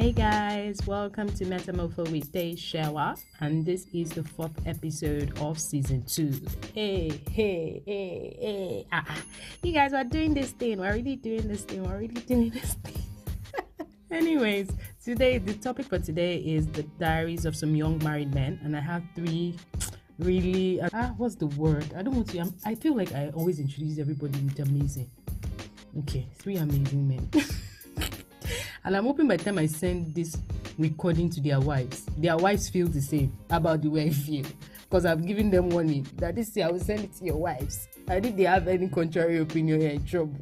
Hey guys, welcome to Metamorpho with Day Shower, and this is the fourth episode of season two. Hey, hey, hey, hey, ah, ah. you guys are doing this thing. We're really doing this thing. We're really doing this thing. Anyways, today the topic for today is the diaries of some young married men, and I have three really ah what's the word? I don't want to. I'm, I feel like I always introduce everybody with amazing. Okay, three amazing men. and I'm hoping by the time I send this recording to their wives, their wives feel the same about the way I feel. Because I've given them warning that this year I will send it to your wives. And if they have any contrary opinion, you're in trouble.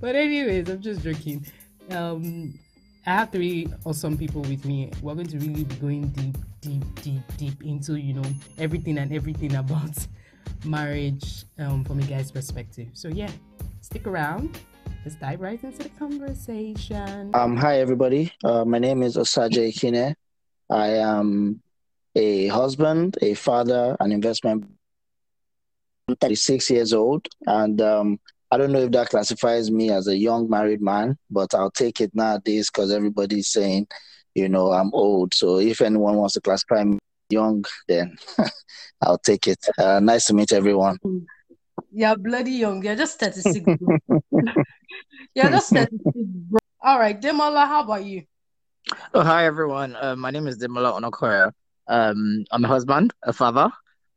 But anyways, I'm just joking. Um, I have three awesome people with me. We're going to really be going deep, deep, deep, deep into you know everything and everything about marriage um, from a guy's perspective. So yeah, stick around. Let's dive right into the conversation. Um, hi everybody. Uh, my name is Osaje Kine. I am a husband, a father, an investment. I'm 36 years old, and um, I don't know if that classifies me as a young married man, but I'll take it nowadays because everybody's saying, you know, I'm old. So if anyone wants to classify me young, then I'll take it. Uh, nice to meet everyone. You're bloody young. You're just 36. You're just 36, bro. All right, Demola, how about you? Oh, hi everyone. Uh, my name is Demola Onokoya. Um, I'm a husband, a father,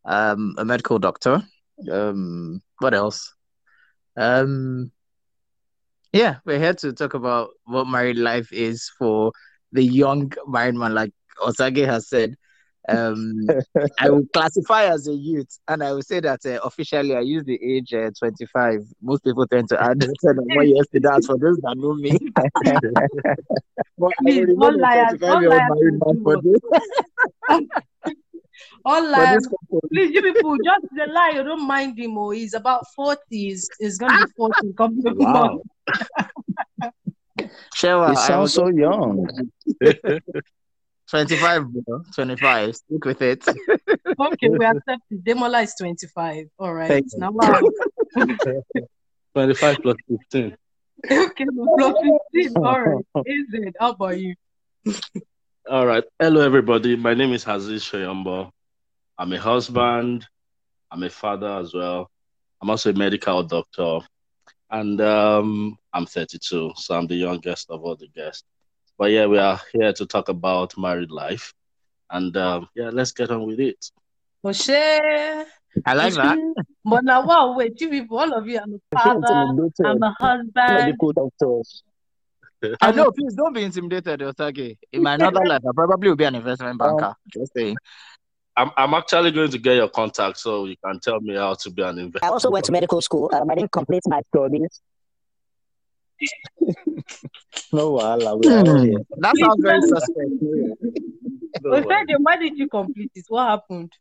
um, a medical doctor. Um, what else? Um, yeah, we're here to talk about what married life is for the young married man, like Osage has said. Um, I will classify as a youth, and I will say that uh, officially I use the age uh, 25. Most people tend to add seven more years to that for those that know me. but Please, all liars, all liars. All lives. Please, you people, just the lie. You don't mind him. Oh, he's about 40. He's, he's going to be 40 come wow. Shewa, you sound so young. 25, bro. 25. Stick with it. okay, we accept it. Demola is 25. All right. Thanks. Now, wow. 25 plus 15. Okay, plus 15. All right. Is it? How about you? All right. Hello, everybody. My name is Haziz Shoyombo. I'm a husband. I'm a father as well. I'm also a medical doctor. And um, I'm 32, so I'm the youngest of all the guests. But yeah, we are here to talk about married life. And um, yeah, let's get on with it. Moshe. I like that. But now, wow, wait, you people, all of you, I'm a father, I'm a husband. I know, please don't be intimidated, Osage. In my another life, I probably will be an investment banker. Um, just saying. I'm, I'm actually going to get your contact so you can tell me how to be an investor. I also went to medical school. Um, I didn't complete my studies. No, Allah, we. That sounds very suspect. no why did you complete this? What happened?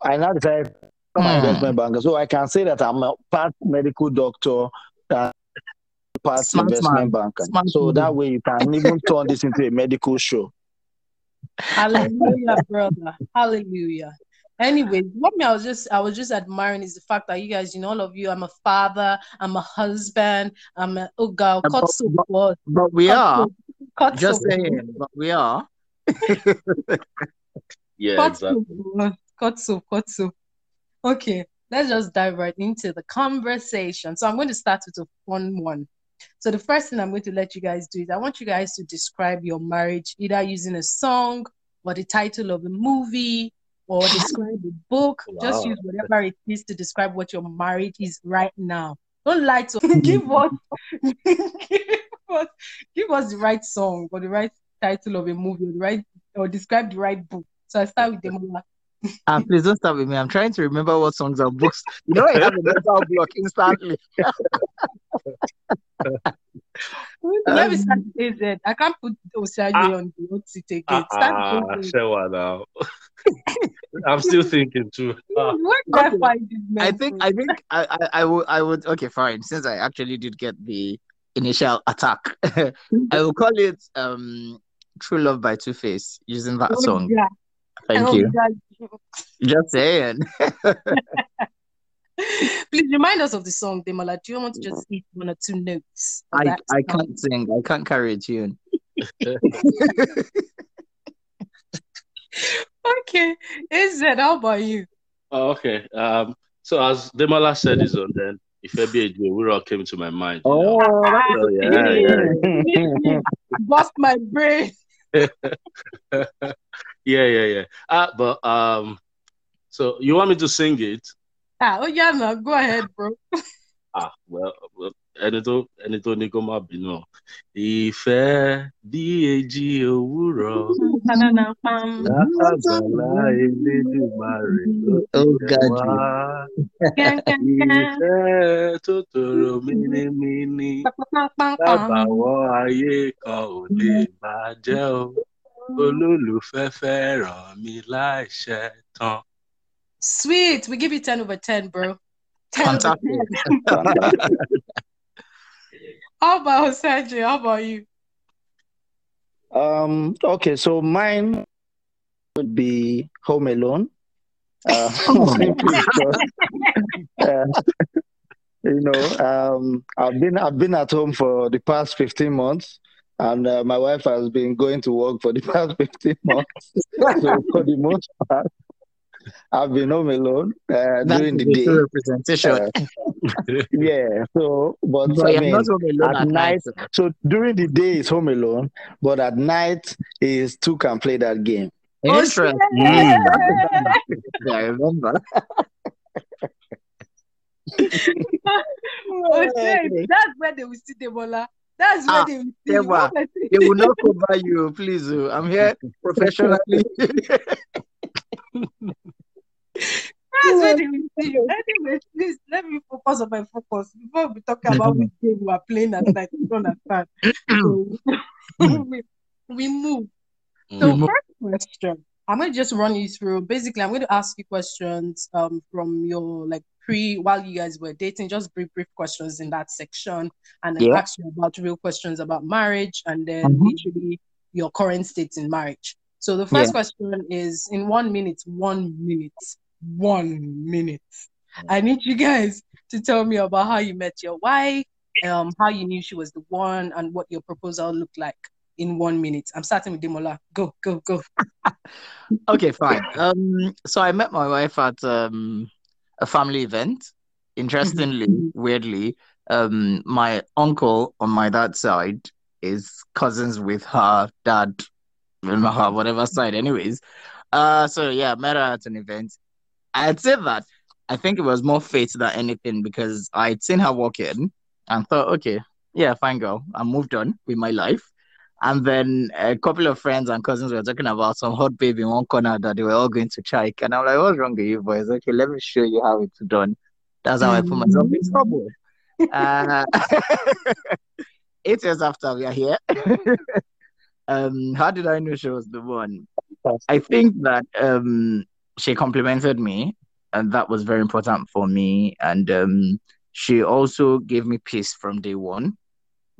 I now decided I'm an investment banker, so I can say that I'm a part medical doctor, uh, part smart investment banker. Smart so that way you can even turn this into a medical show. Hallelujah, brother. Hallelujah. Anyways, what me I was just I was just admiring is the fact that you guys, you know, all of you, I'm a father, I'm a husband, I'm a oh god, cut but, so but, but we cut are cut just so saying, but we are. yeah, cut exactly. So, cut so, cut so. Okay, let's just dive right into the conversation. So I'm going to start with a fun one. So the first thing I'm going to let you guys do is I want you guys to describe your marriage either using a song or the title of a movie or describe a book. Oh, wow. Just use whatever it is to describe what your marriage is right now. Don't lie to give us give us give us the right song or the right title of a movie or the right or describe the right book. So I start with the uh, please don't start with me. I'm trying to remember what songs are books. You know, I have a mental block instantly. Let me start with AZ. I can't put Osayi ah, on the hot seat again. Ah, ah sure now. I'm still thinking too. Where did okay. I find this I think I think I, I, I would I would okay fine since I actually did get the initial attack. I will call it um True Love by 2face using that oh, song. Yeah. Thank oh, you. God. Just saying. Please remind us of the song, Demola. Do you want to just hit one or two notes? I, I can't sing. I can't carry a tune. Okay. Is that how about you? Oh, okay. Um, so as Demola said his own, then Ifebi Ejewuro came to my mind. you know. So, yeah, yeah, Bust my brain. Yeah, yeah, yeah. Uh, but um, so you want me to sing it? Ah, oh yeah, now go ahead, bro. Ah, well, well, ẹni tó ẹni tó ní kó má bínú. Ìfẹ́ bí èjì òwúrọ̀ Banana pam. látàgbàlá Elédùmarè ló ti Oh, tẹ̀ God, wá. Can, can, can. Ìfẹ́ tó tòrò pam. lábàwọ́n ayé kan ò lè bàjẹ́ o. Olólùfẹ́ fẹ́ràn mi láìṣẹ́ tán. Sweet. We give you 10 over 10, bro. 10 over 10. How about Sanjay? How about you? Um, okay, so mine would be Home Alone. Uh, simply because, uh, you know, um, I've been I've been at home for the past 15 months, and uh, my wife has been going to work for the past 15 months. so for the most part, I've been home alone uh, That during the day. true representation. Uh, yeah, so but but I mean, not home alone at at night. night, so during the day is home alone, but at night is two can play that game. Oh, Interesting. shit. I remember. Oh, shit. That's where they will see Debola. That's where Ah, they will see They will not cover you, please. oh. I'm here professionally. That's what they will see you. Anyway, please let me focus on my focus before we talk about which game we are playing at night. You don't understand. So, we, we move. So We move. first question, I'm gonna just run you through. Basically, I'm going to ask you questions um from your like pre while you guys were dating, just brief brief questions in that section, and then Yeah. ask you about real questions about marriage, and then Mhm. literally your current state in marriage. So the first question is in one minute, one minute, one minute. I need you guys to tell me about how you met your wife, um, how you knew she was the one, and what your proposal looked like in one minute. I'm starting with Demola. Go, go, go. Okay, fine. Um, so I met my wife at um a family event. Interestingly, weirdly, um, my uncle on my dad's side is cousins with her dad, her whatever side, anyways. Uh, so yeah, met her at an event. I'd say that I think it was more fate than anything because I'd seen her walk in and thought, okay, yeah, fine girl, I moved on with my life. And then a couple of friends and cousins were talking about some hot babe in one corner that they were all going to chike. And I'm like, what's wrong with you boys? Okay, let me show you how it's done. That's how I put myself in trouble. Uh, eight years after we are here. um, how did I know she was the one? I think that um she complimented me, and that was very important for me. And um, she also gave me peace from day one.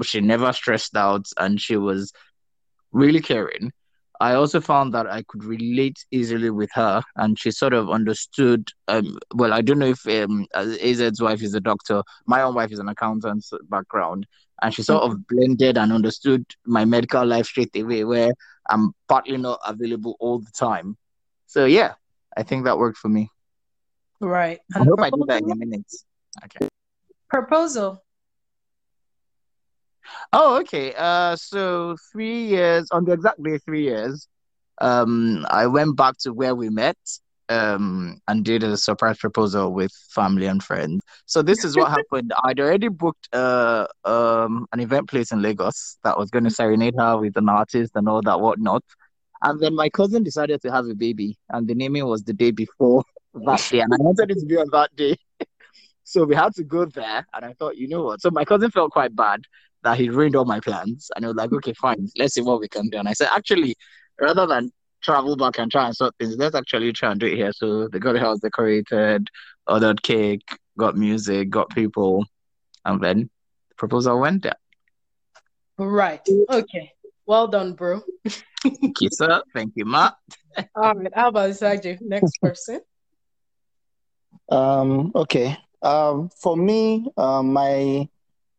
She never stressed out, and she was really caring. I also found that I could relate easily with her, and she sort of understood. Um, well, I don't know if um, AZ's wife is a doctor. My own wife is an accountant background, and she sort of blended and understood my medical life straight away, where I'm partly not available all the time. So yeah, I think that worked for me. Right. I hope I did that in a minute. Okay. Proposal. Oh, okay. Uh, so three years on the exact day, three years. Um, I went back to where we met. Um, and did a surprise proposal with family and friends. So this is what happened. I'd already booked uh um an event place in Lagos that was going to serenade her with an artist and all that whatnot. And then my cousin decided to have a baby, and the naming was the day before that day, and I wanted it to be on that day. So we had to go there, and I thought, you know what? So my cousin felt quite bad that he ruined all my plans, and he was like, okay, fine, let's see what we can do. And I said, actually, rather than travel back and try and sort things, let's actually try and do it here. So they got the house decorated, ordered cake, got music, got people, and then the proposal went there. Right. Okay. Well done, bro. Thank you, sir. Thank you, Matt. All right. How about Sajay? Next person. Um, okay. Um, for me, um, my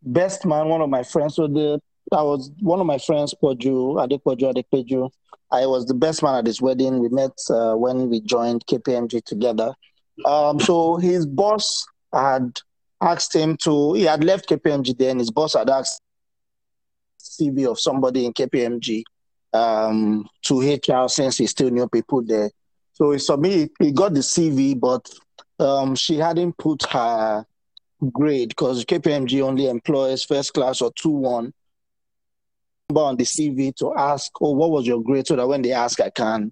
best man, one of my friends, so the I was one of my friends, Poju, Adepoju, Adepeju. I was the best man at his wedding. We met uh, when we joined KPMG together. Um, so his boss had asked him to, he had left KPMG then, his boss had asked CV of somebody in KPMG um, to HR since he still knew people there. So he submitted, he got the CV, but um, she hadn't put her grade because KPMG only employs first class or 2 1 on the CV to ask, oh, what was your grade? So that when they ask, I can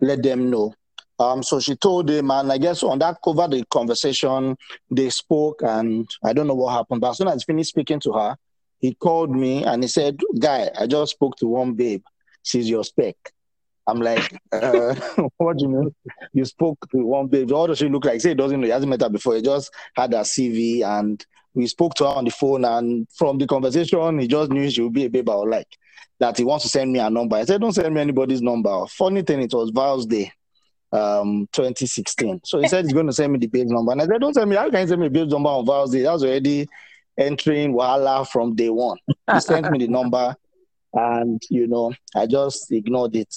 let them know. Um, so she told him, and I guess on that cover the conversation, they spoke, and I don't know what happened. But as soon as finished speaking to her, he called me and he said, Guy, I just spoke to one babe. She's your spec. I'm like, uh, what do you mean? You spoke to one babe. What does she look like? Say it doesn't know. He hasn't met her before. He just had her CV and we spoke to her on the phone. And from the conversation, he just knew she would be a babe I like. That he wants to send me a number. I said, don't send me anybody's number. Funny thing, it was Val's Day, um, 2016. So he said he's going to send me the babe's number. And I said, don't send me. How can you send me a number on Val's Day? That was already entering Wala from day one. He sent me the number and, you know, I just ignored it.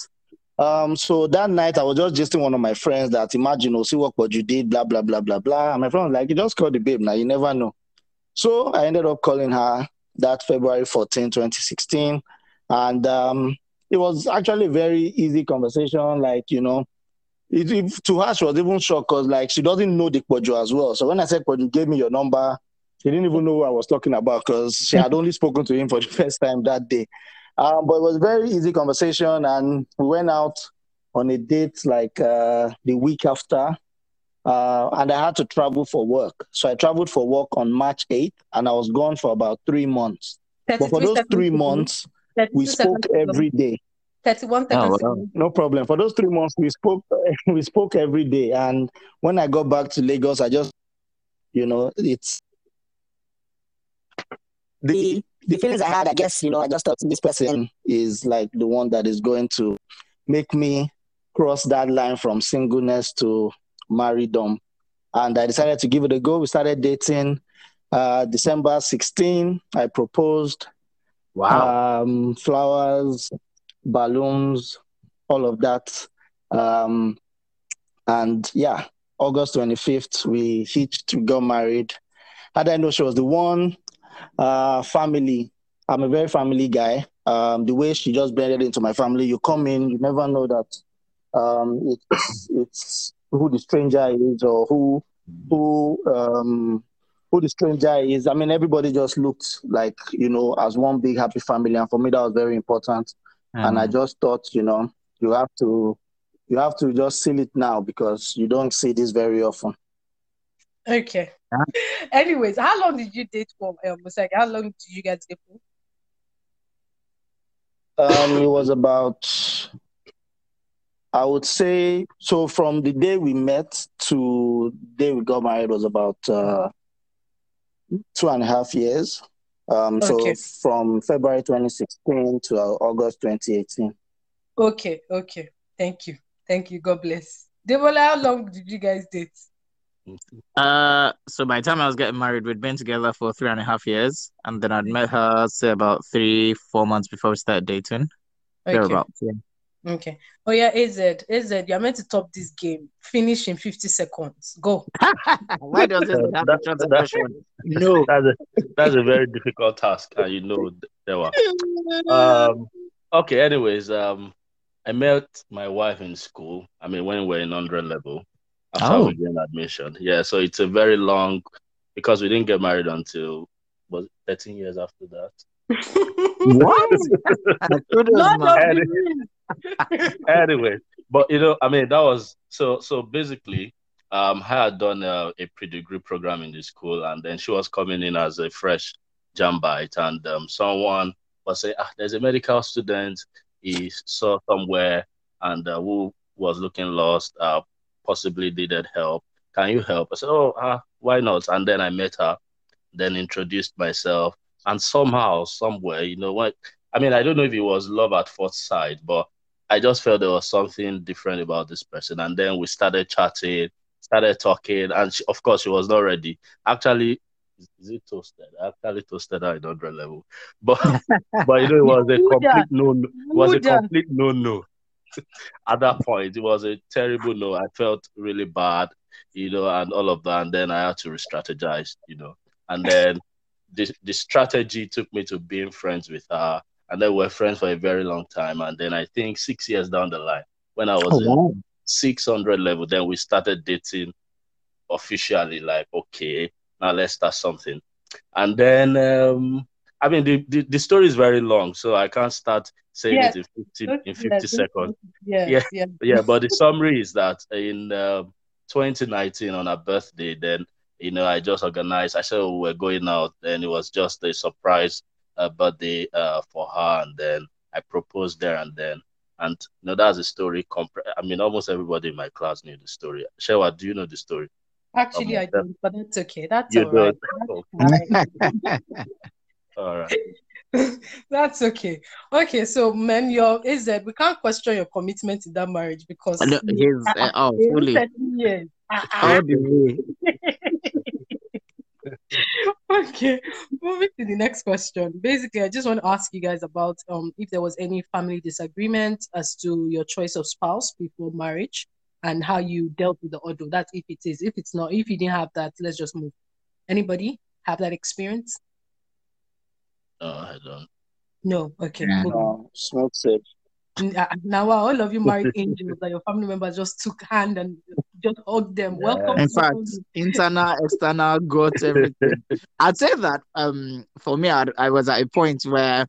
Um, so that night I was just gisting one of my friends that imagine, oh, see what, you did, blah, blah, blah, blah, blah. And my friend was like, you just call the babe now, you never know. So I ended up calling her that February 14, 2016. And um, it was actually a very easy conversation. Like, you know, it, it, to her, she was even shocked because, like, she doesn't know the Poju as well. So when I said, Poju, gave me your number, she didn't even know who I was talking about because she had only spoken to him for the first time that day. Um, but it was a very easy conversation, and we went out on a date like uh, the week after. Uh, and I had to travel for work. So I traveled for work on March 8th, and I was gone for about three months. But for those three months, we spoke every day. 31 Oh, seconds. wow. No problem. For those three months, we spoke. We spoke every day, and when I got back to Lagos, I just, you know, it's The, the feelings I had, I guess, you know, I just thought this person, is like the one that is going to make me cross that line from singleness to marriedom. And I decided to give it a go. We started dating uh, December 16. I proposed. Wow. Um, flowers, balloons, all of that. Um, and yeah, August 25th, we hitched, we got married. How did I know she was the one? Uh, family. I'm a very family guy. Um, the way she just blended into my family, you come in, you never know that um, it's it's who the stranger is or who who um, who the stranger is. I mean, everybody just looked like you know as one big happy family, and for me that was very important. And I Um, just thought, you know, you have to you have to just seal it now because you don't see this very often. Okay. Yeah. Anyways, how long did you date for? Um, how long did you guys date for? Um, it was about, I would say, so from the day we met to the day we got married was about uh, two and a half years. Um, so Okay. from February 2016 to uh, August 2018. Okay, okay. Thank you. Thank you. God bless. Debola, how long did you guys date? Uh, so by the time I was getting married, we'd been together for three and a half years, and then I'd met her say about three, four months before we started dating. Okay. Thereabouts, yeah. Okay. Oh yeah, AZ. AZ, you're meant to top this game. Finish in 50 seconds. Go. Why does this Uh, have that- to answer that- No. That's a that's a very difficult task, and you know there were. Um, okay. Anyways, um, I met my wife in school. I mean, when we were in hundred level, after Oh. we gained admission. Yeah, so it's a very long because we didn't get married until was thirteen years after that. What? Kudos, Lord man. of Any- the Rings. anyway, but you know, I mean, that was so. So basically, um, I had done a, a pre-degree program in the school, and then she was coming in as a fresh jambite, and um, someone was saying, "Ah, there's a medical student he saw somewhere, and uh, who was looking lost, uh, possibly needed help. Can you help?" I said, "Oh, ah, why not?" And then I met her, then introduced myself, and somehow, somewhere, you know, what I mean, I don't know if it was love at first sight, but I just felt there was something different about this person. And then we started chatting. started talking, and she, of course she was not ready. Actually, is it toasted? I actually toasted her at 100 level, but but you know it was a complete no, no it was a complete no no. At that point, it was a terrible no. I felt really bad, you know, and all of that, and then I had to re-strategize, you know, and then the the strategy took me to being friends with her, and then we we're friends for a very long time, and then I think six years down the line, when I was oh, wow. 600 level, then we started dating officially, like okay now let's start something. And then, um, I mean, the, the, the, story is very long, so I can't start saying it in 50, in 50 seconds. yeah, yeah, yeah. But the summary is that in uh, 2019, on her birthday, then, you know, I just organized, I said oh, we're going out, and it was just a surprise uh, birthday uh, for her. And then I proposed there and then. And, you know, that's a story. Comp- I mean, almost everybody in my class knew the story. Shewa, do you know the story? Actually, I don't, but that's okay. That's you all right. That's all right. That's okay. Okay, so man, your is that we can't question your commitment to that marriage because no, he's uh, oh fully years. All the way. okay, moving to the next question. Basically, I just want to ask you guys about um if there was any family disagreement as to your choice of spouse before marriage and how you dealt with the audio. That's if it is. If it's not, if you didn't have that, let's just move. Anybody have that experience? No, I don't. No, okay. Yeah. No, smoke it. Uh, now all of you married angels that your family members just took hand and just hugged them. Yeah. Welcome. In fact, internal, external, got everything. I'd say that um for me, I, I was at a point where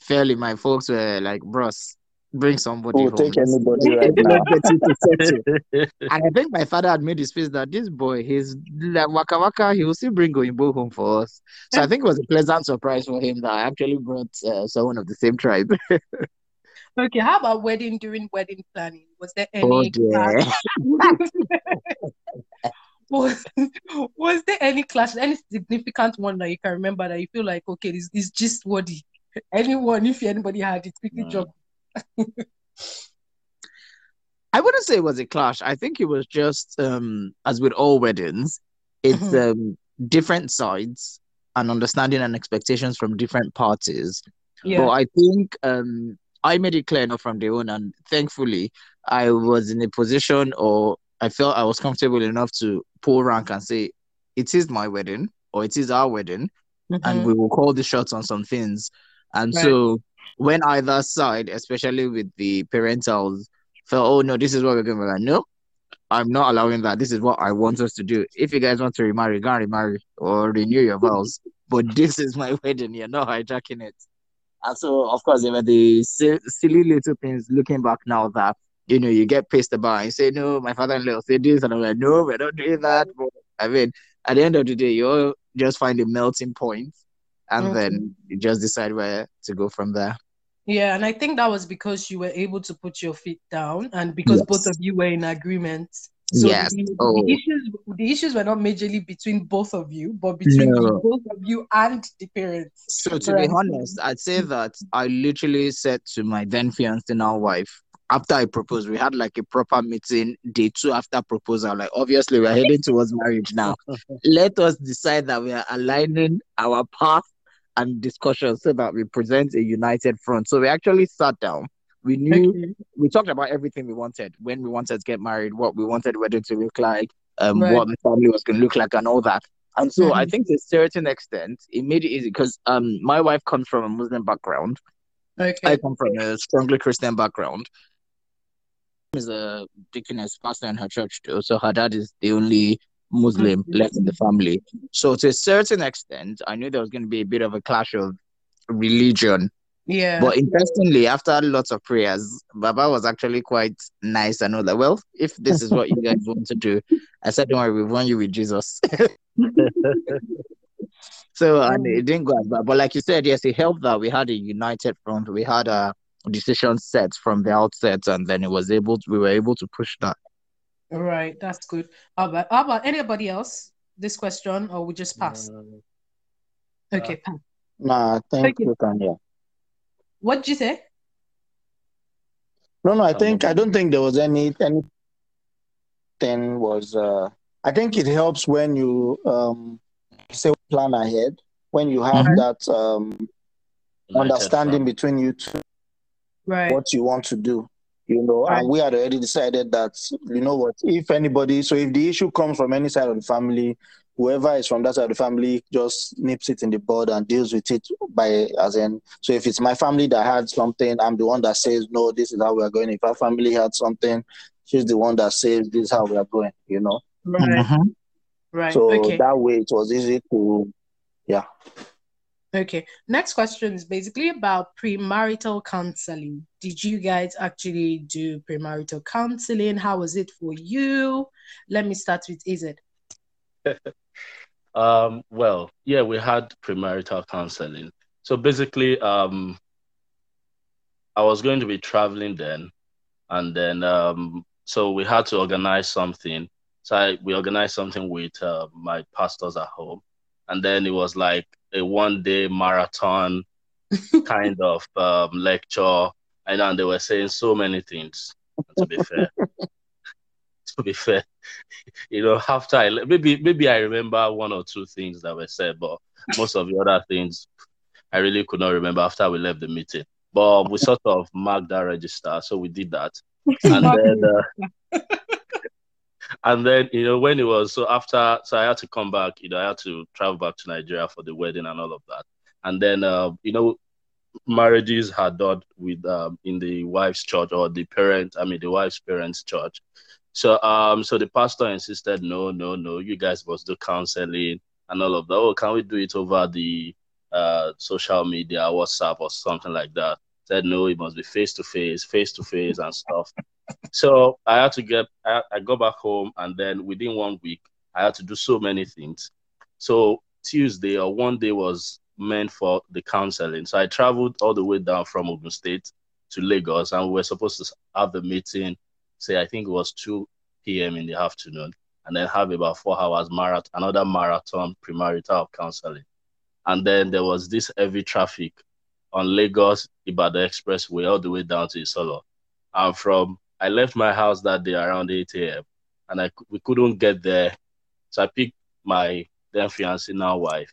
fairly my folks were like, bros, bring somebody. Oh, take anybody right now. and I think my father had made his face that this boy, he's like waka waka, he will still bring Goimbo home for us. So I think it was a pleasant surprise for him that I actually brought uh, someone of the same tribe. okay, how about wedding during wedding planning? Was there any? Oh, dear. was, was there any clash, any significant one that you can remember that you feel like okay, this is just worthy? Anyone, if anybody had it, quickly mm. drop I wouldn't say it was a clash. I think it was just um as with all weddings, it's mm-hmm. um different sides and understanding and expectations from different parties. Yeah. But I think um I made it clear enough from day one and thankfully I was in a position or I felt I was comfortable enough to pull rank and say it is my wedding or it is our wedding mm-hmm. and we will call the shots on some things. And right. so when either side, especially with the parentals, felt, oh no, this is what we're going to like, no, I'm not allowing that. This is what I want us to do. If you guys want to remarry, go and remarry or renew your vows. but this is my wedding. You're not hijacking it. And so, of course, there were the silly little things looking back now that, you know, you get pissed about and say, no, my father in law said this. And I'm like, no, we're not doing that. But, I mean, at the end of the day, you all just find a melting point and mm-hmm. then you just decide where to go from there. Yeah, and I think that was because you were able to put your feet down and because yes. both of you were in agreement. So yes. The, oh. the, issues the issues were not majorly between both of you, but between no. both of you and the parents. So to right? be honest, I'd say that I literally said to my then fiancée now wife, after I proposed, we had like a proper meeting day two after proposal. Like obviously we're heading towards marriage now. Let us decide that we are aligning our path and discussions so that we present a united front. So we actually sat down. We knew we talked about everything we wanted when we wanted to get married, what we wanted wedding to look like, um, right. what the family was going to look like, and all that. And so mm-hmm. I think to a certain extent, it made it easy because um, my wife comes from a Muslim background. Okay. I come from a strongly Christian background. Is a deaconess pastor in her church too, so her dad is the only Muslim mm-hmm. left in the family. So to a certain extent, I knew there was going to be a bit of a clash of religion. Yeah. But interestingly, after lots of prayers, Baba was actually quite nice and all that. Well, if this is what you guys want to do, I said, don't worry, we want you with Jesus. so and it didn't go as bad. But like you said, yes, it helped that we had a united front. We had a decision set from the outset, and then it was able to, we were able to push that. All right, that's good. How about, how about anybody else? This question, or we just pass? okay. Nah, I think we can. Yeah. What did you say? No, no. I think I don't think there was any anything was uh I think it helps when you um, say plan ahead, when you have Mhm. that um, understanding front. between you two, Right. what you want to do. You know, and we had already decided that you know what, if anybody, so if the issue comes from any side of the family, whoever is from that side of the family just nips it in the bud and deals with it by as in. So if it's my family that had something, I'm the one that says no, this is how we are going. If our family had something, she's the one that says this is how we are going. You know, Right. Mhm. Right. so okay. that way it was easy to, yeah. Okay. Next question is basically about premarital counseling. Did you guys actually do premarital counseling? How was it for you? Let me start with Ized. Um, well, yeah, we had premarital counseling. So basically, um, I was going to be traveling then, and then um, so we had to organize something. So I, we organized something with uh, my pastors at home, and then it was like a one-day marathon kind of um, lecture, and then they were saying so many things. To be fair, to be fair, you know, after I maybe maybe I remember one or two things that were said, but most of the other things I really could not remember after we left the meeting. But we sort of marked that register, so we did that, and then uh, and then you know when it was so after so I had to come back, you know, I had to travel back to Nigeria for the wedding and all of that, and then uh, you know marriages are done with um, in the wife's church or the parent, I mean the wife's parents' church. So um so the pastor insisted, no, no, no, you guys must do counseling and all of that. Oh, can we do it over the uh social media, WhatsApp or something like that? Said no, it must be face to face, face to face and stuff. So I had to get I, I got back home and then within one week I had to do so many things. So Tuesday or one day was meant for the counseling. So I traveled all the way down from Ogun State to Lagos, and we were supposed to have the meeting. Say I think it was two p.m. in the afternoon, and then have about four hours marathon, another marathon premarital counseling, and then there was this heavy traffic on Lagos Ibadan Expressway all the way down to Isolo, and from I left my house that day around eight a.m. and I we couldn't get there, so I picked my then fiancée now wife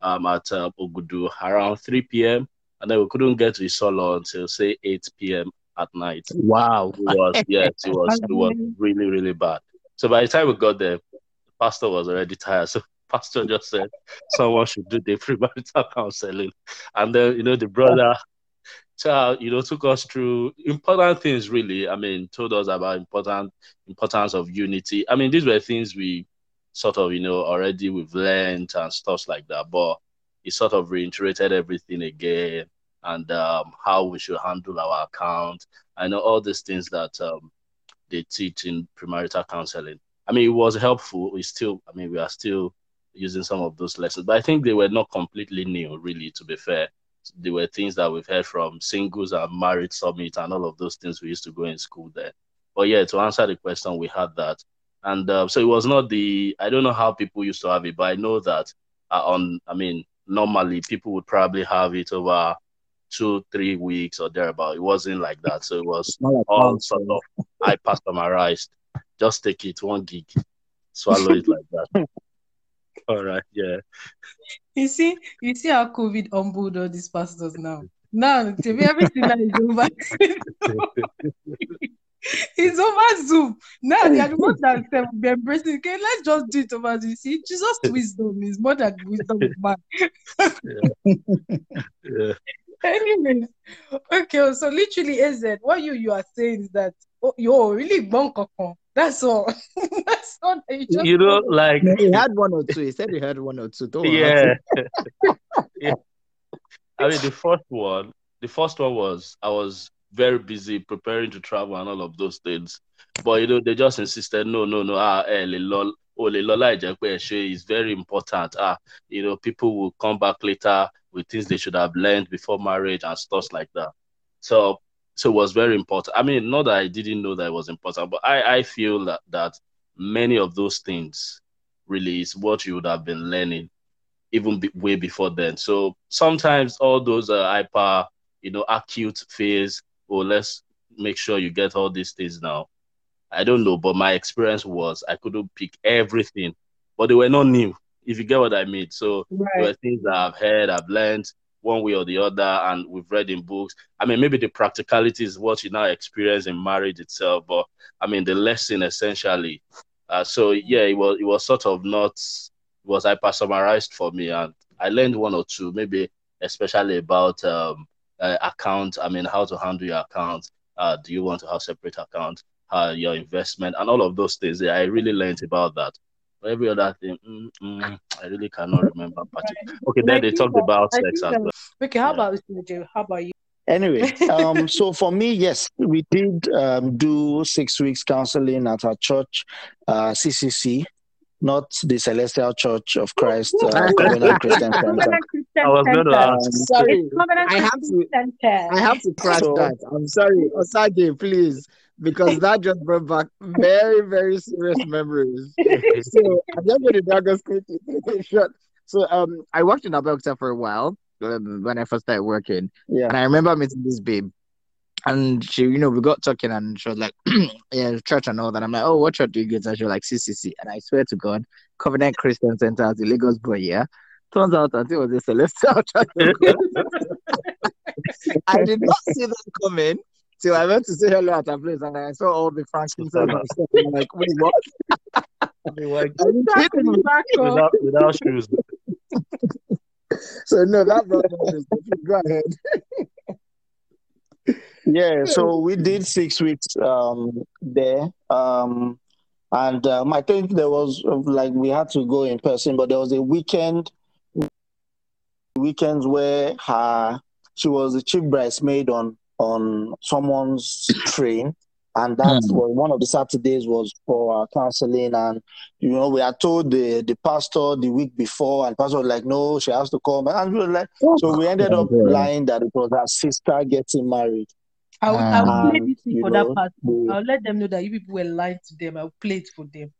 um, at uh, Ogudu around 3 p.m. And then we couldn't get to Isolo until say 8 p.m. at night. Wow. It was yes, it was it was really really bad. So by the time we got there, the pastor was already tired. So pastor just said someone should do the premarital counseling, and then you know the brother. Child, you know, took us through important things. Really, I mean, told us about important importance of unity. I mean, these were things we sort of, you know, already we've learned and stuff like that. But he sort of reiterated everything again and um, how we should handle our account. I know all these things that um, they teach in premarital counseling. I mean, it was helpful. We still, I mean, we are still using some of those lessons, but I think they were not completely new, really, to be fair. They were things that we've heard from singles and married summit and all of those things we used to go in school there. But yeah, to answer the question, we had that. And uh, so it was not the, I don't know how people used to have it, but I know that uh, on, I mean, normally people would probably have it over two, three weeks or thereabout. It wasn't like that. So it was like all counseling. sort of. Just take it one gig, swallow it like that. All right, yeah. You see, you see how COVID humbled all these pastors now. Now, to me, everything that is over. it's over Zoom. Now they are the ones that we'll be embracing. Okay, let's just do it over Zoom. See, Jesus' wisdom is more than wisdom of man. yeah. Anyways, okay, so literally, AZ, what you you are saying is that oh, you're oh, really bonkokon. That's all. That's all that you just You know, like he had one or two. He said he had one or two. Don't yeah. yeah. I mean the first one, the first one was I was very busy preparing to travel and all of those things. But you know, they just insisted, no, no, no, ah, eh, le lol, oh, le lola ejekwe is very important. Ah, you know, people will come back later with things they should have learned before marriage and stuff like that. So so it was very important. I mean, not that I didn't know that it was important, but I, I feel that, that many of those things really is what you would have been learning even be, way before then. So sometimes all those uh, hyper, you know, acute phase, or let's make sure you get all these things now. I don't know, but my experience was I couldn't pick everything, but they were not new. If you get what I mean, so Right. there were things that I've heard, I've learned one way or the other, and we've read in books. I mean, maybe the practicality is what you now experience in marriage itself, but I mean the lesson essentially. Uh, so yeah, it was it was sort of not it was hyper summarized for me, and I learned one or two, maybe especially about um, uh, account. I mean, how to handle your account. Uh, do you want to have separate account? Uh, your investment and all of those things. Yeah, I really learned about that. But every other thing, mm, mm, I really cannot remember. particularly. Okay, then they think talked about I sex as well. Okay, how about you, Joe? How about you? Anyway, um, so for me, yes, we did um, do six weeks counseling at our church, uh, CCC, not the Celestial Church of Christ, uh, Covenant Christian Center. Covenant Christian I was going to Center. ask. Sorry, I have Christian to- Center. I have to crash So- that. I'm sorry, Osage, please, because that just brought back very, very serious memories. so I'm just going to drag us quickly. Short. So um, I worked in Abeokuta for a while um, when I first started working, Yeah. and I remember meeting this babe, and she, you know, we got talking, and she was like, "Yeah, church and all that." I'm like, "Oh, what church do you go to?" And she was like, "CCC," and I swear to God, Covenant Christian Center as the Lagos boy. Yeah, turns out that it was a celestial church. I did not see that coming till I went to say hello at her place and I saw all the and stuff. I'm like, wait, what? Like, without, without shoes. So no, that brought memories. Go ahead. Yeah, so we did six weeks um, there. Um, and um, I think there was like we had to go in person, but there was a weekend weekends where her she was the chief bridesmaid on on someone's train, and that Hmm. was one of the Saturdays was for our counseling. And you know, we had told the the pastor the week before, and pastor was like, "No, she has to come," and we were like, so we ended up Yeah. lying that it was her sister getting married. I will, I will play this for know, that part. the- I'll let them know that you people were lying to them. I'll play it for them.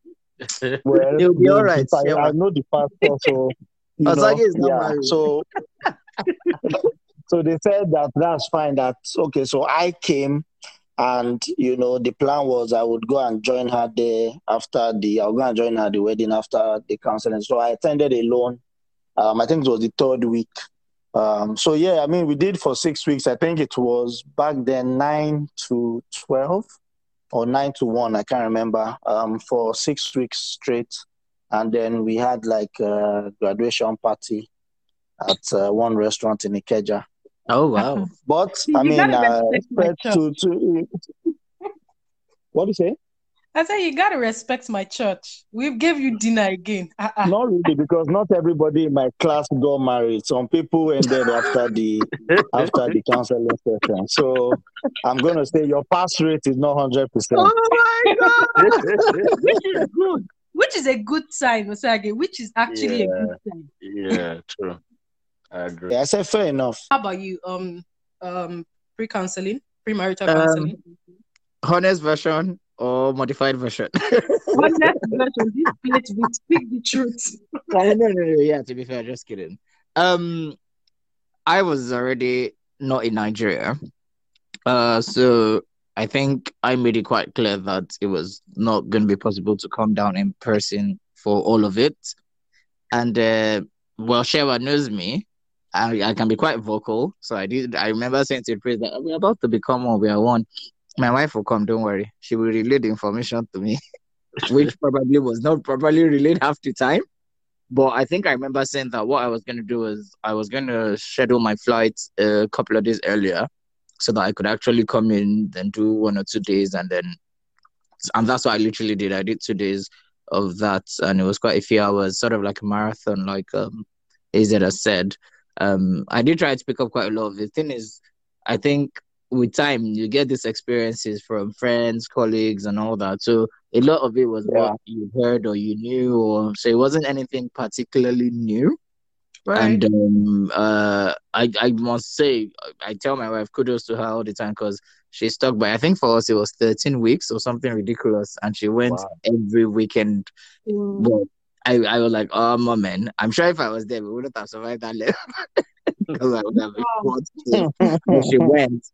Well, They'll be all right, I, Shewa. I know the pastor, so you Osage is not yeah. married. So, so they said that that's fine. That okay. So I came, and you know, the plan was I would go and join her there after the. I'll go and join her the wedding after the counseling. So I attended alone. Um, I think it was the third week. Um, so yeah, I mean, we did for six weeks. I think it was back then nine to twelve or nine to one, I can't remember, um, for six weeks straight. And then we had like a graduation party at uh, one restaurant in Ikeja. Oh wow. But You I mean, gotta uh, respect to, to what do you say? I said you gotta respect my church. We gave you dinner again. Ah, ah. Not really, because not everybody in my class got married. Some people ended after the after the counseling session. So I'm gonna say your pass rate is not hundred percent. Oh my god. which is good. Which is a good sign, Osage. Which is actually a good sign. yeah, true. I agree. I said fair enough. How about you? Um, um, pre-counseling, premarital Um, counseling. Honest version or modified version? Honest version. This plate will speak the truth. no, no, no, no. Yeah, to be fair, just kidding. Um, I was already not in Nigeria, uh, so I think I made it quite clear that it was not going to be possible to come down in person for all of it. And uh, well, Shewa knows me. I, I can be quite vocal, so I did. I remember saying to the priest that we're about to become one. We are one. My wife will come. Don't worry. She will relay the information to me, which probably was not properly relayed half the time. But I think I remember saying that what I was going to do is I was going to schedule my flight a couple of days earlier so that I could actually come in, then do one or two days, and then, and that's what I literally did. I did two days of that, and it was quite a few hours, sort of like a marathon, like um, AZ has said. Um, I did try to pick up quite a lot of it. The thing is, I think with time you get these experiences from friends, colleagues, and all that. So a lot of it was Yeah. what you heard or you knew, or so it wasn't anything particularly new. Right. And um, uh, I I must say, I tell my wife kudos to her all the time because she stuck by. I think for us it was thirteen weeks or something ridiculous, and she went Wow. every weekend. Mm. But I I was like, oh my man, I'm sure if I was there, we wouldn't have survived that level because I would have been caught. She went,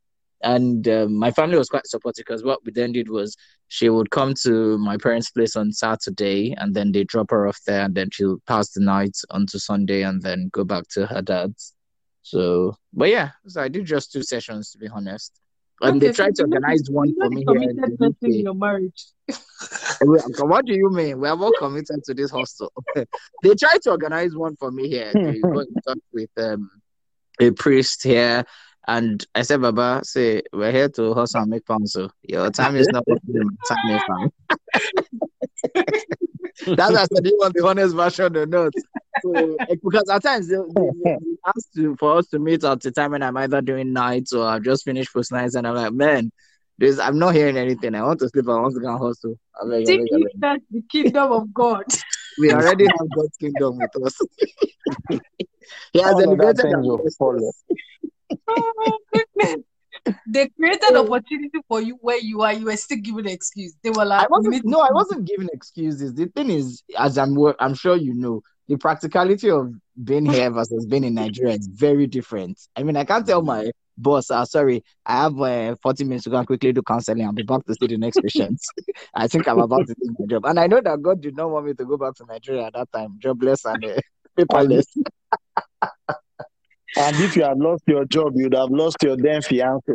and um, my family was quite supportive because what we then did was she would come to my parents' place on Saturday, and then they drop her off there, and then she'll pass the night onto Sunday, and then go back to her dad's. So, but yeah, so I did just two sessions to be honest. And Okay, they tried so to organize one for me here in committed the person in your marriage. What do you mean? We are all committed to this hostel. they tried to organize one for me here. Got in touch with um, a priest here. And I said, Baba, say, we're here to hustle and make pounds. So your time is not my time, fam. That's why I said, do you want the honest version or not? So, because at times they, they, they ask to, for us to meet at a time when I'm either doing nights or I've just finished post nights, and I'm like, man, this, I'm not hearing anything. I want to sleep. I want to go and hustle. I beg, I Seek beg, I ye beg. first the kingdom of God. We already have God's kingdom with us. he has All of that elevated things our will places. follow. oh my goodness. They created opportunity for you where you are. You were still giving an excuse. They were like, I wasn't. No, I wasn't giving excuses. The thing is, as I'm, I'm sure you know, the practicality of being here versus being in Nigeria is very different. I mean, I can't tell my boss, uh, sorry, I have uh, 40 minutes to go and quickly do counseling. I'll be back to see the next patient. I think I'm about to do my job, and I know that God did not want me to go back to Nigeria at that time, jobless and uh, paperless. And if you had lost your job, you'd have lost your then fiance.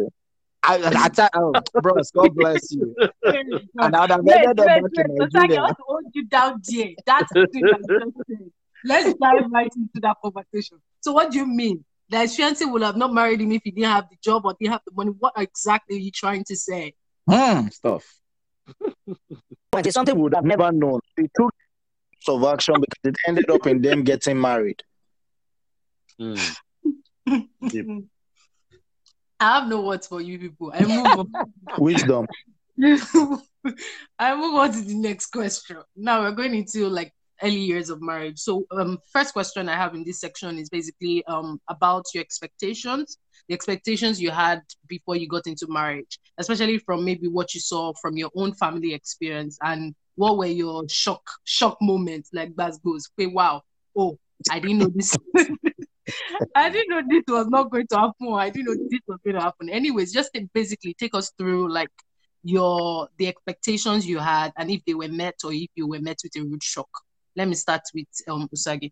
I, I, I, oh, bros, God bless you. And I would have Wait, ended up wait, back wait. in I want to hold you down there. That's the thing that you just. Let's dive right into that conversation. So, what do you mean? The fiance would have not married him if he didn't have the job or didn't have the money. What exactly are you trying to say? Hmm, stuff. But it's something we would have never known. They took of action because it ended up in them getting married. Mm. Yep. I have no words for you people. I move on. Wisdom. I move on to the next question. Now we're going into like early years of marriage. So um first question I have in this section is basically um about your expectations, the expectations you had before you got into marriage, especially from maybe what you saw from your own family experience and what were your shock shock moments like Baz goes, hey wow, oh I didn't know this. I didn't know this was not going to happen. I didn't know this was going to happen. Anyways, just basically take us through like your the expectations you had and if they were met or if you were met with a rude shock. Let me start with um Osagie.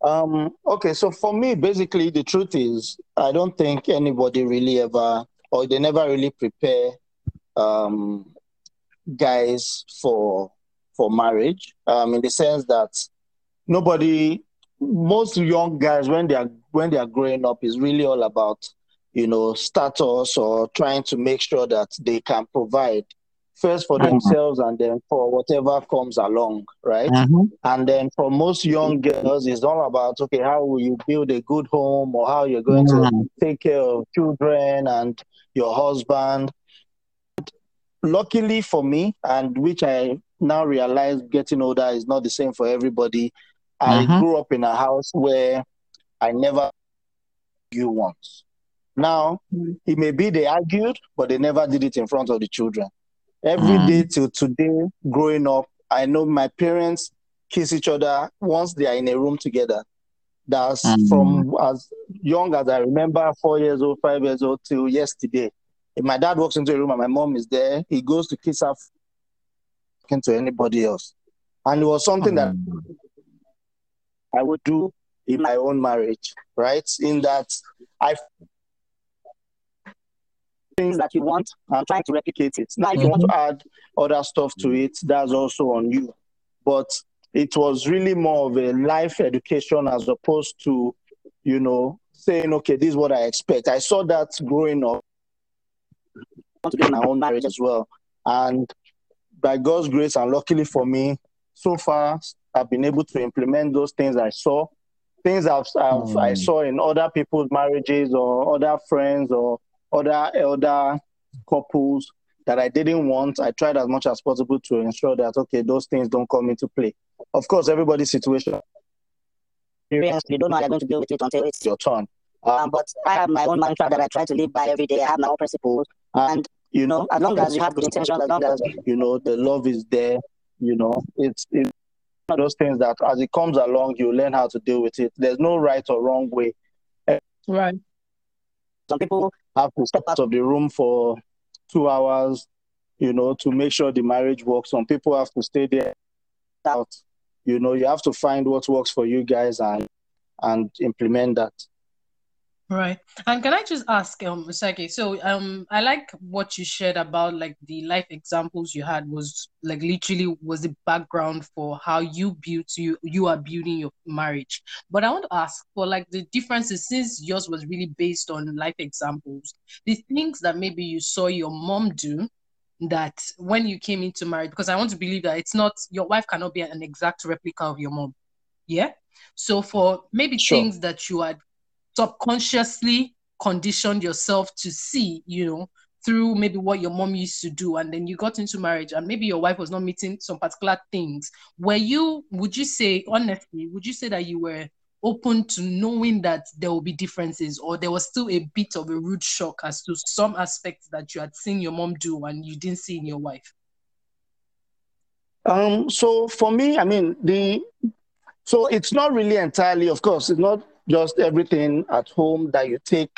Um, okay, so for me, basically, the truth is, I don't think anybody really ever, or they never really prepare um, guys for for marriage. Um, in the sense that nobody, most young guys, when they are when they are growing up, is really all about, you know, status or trying to make sure that they can provide first for Mhm. themselves and then for whatever comes along, right? And then for most young girls, it's all about okay, how will you build a good home or how you're going to Mhm. take care of children and your husband. Luckily for me, and which I now realize getting older is not the same for everybody. I Mhm. grew up in a house where I never you once. Now, Mhm. it may be they argued, but they never did it in front of the children. Every Mm. day till today, growing up, I know my parents kiss each other once they are in a room together. That's Mm. from as young as I remember, four years old, five years old, till yesterday. If my dad walks into a room and my mom is there, he goes to kiss her talking to anybody else. And it was something that I would do in my own marriage, right? In that I things that you want. I'm trying to replicate it. Now, if you want to mm-hmm. add other stuff to it, that's also on you. But it was really more of a life education as opposed to, you know, saying, okay, this is what I expect. I saw that growing up want to in my own marriage as well. And by God's grace, and luckily for me, so far, I've been able to implement those things I saw. Things I've, I've I Mm. saw in other people's marriages or other friends or other elder couples that I didn't want. I tried as much as possible to ensure that okay, those things don't come into play. Of course, everybody's situation experience. You don't know how you're going to deal with it until it's your turn. Um, but I have my own mantra that I try to live by every day. I have my own principles. And, You you know, know, as long as you have good intentions, as long as you know the love is there. You know, it's it's one of those things that as it comes along, you learn how to deal with it. There's no right or wrong way. Right. Some people have to step out of the room for two hours, you know, to make sure the marriage works. Some people have to stay there out. You know, you have to find what works for you guys and and implement that. Right. And can I just ask, um, Osagie, so um I like what you shared about like the life examples you had was like literally was the background for how you built you you are building your marriage. But I want to ask for like the differences since yours was really based on life examples, the things that maybe you saw your mom do that when you came into marriage, because I want to believe that it's not your wife cannot be an exact replica of your mom. Yeah. So for maybe Sure. things that you had subconsciously conditioned yourself to see, you know, through maybe what your mom used to do, and then you got into marriage, and maybe your wife was not meeting some particular things. Were you, would you say, honestly, would you say that you were open to knowing that there will be differences, or there was still a bit of a rude shock as to some aspects that you had seen your mom do and you didn't see in your wife? Um, so for me, I mean, the so it's not really entirely, of course, it's not just everything at home that you take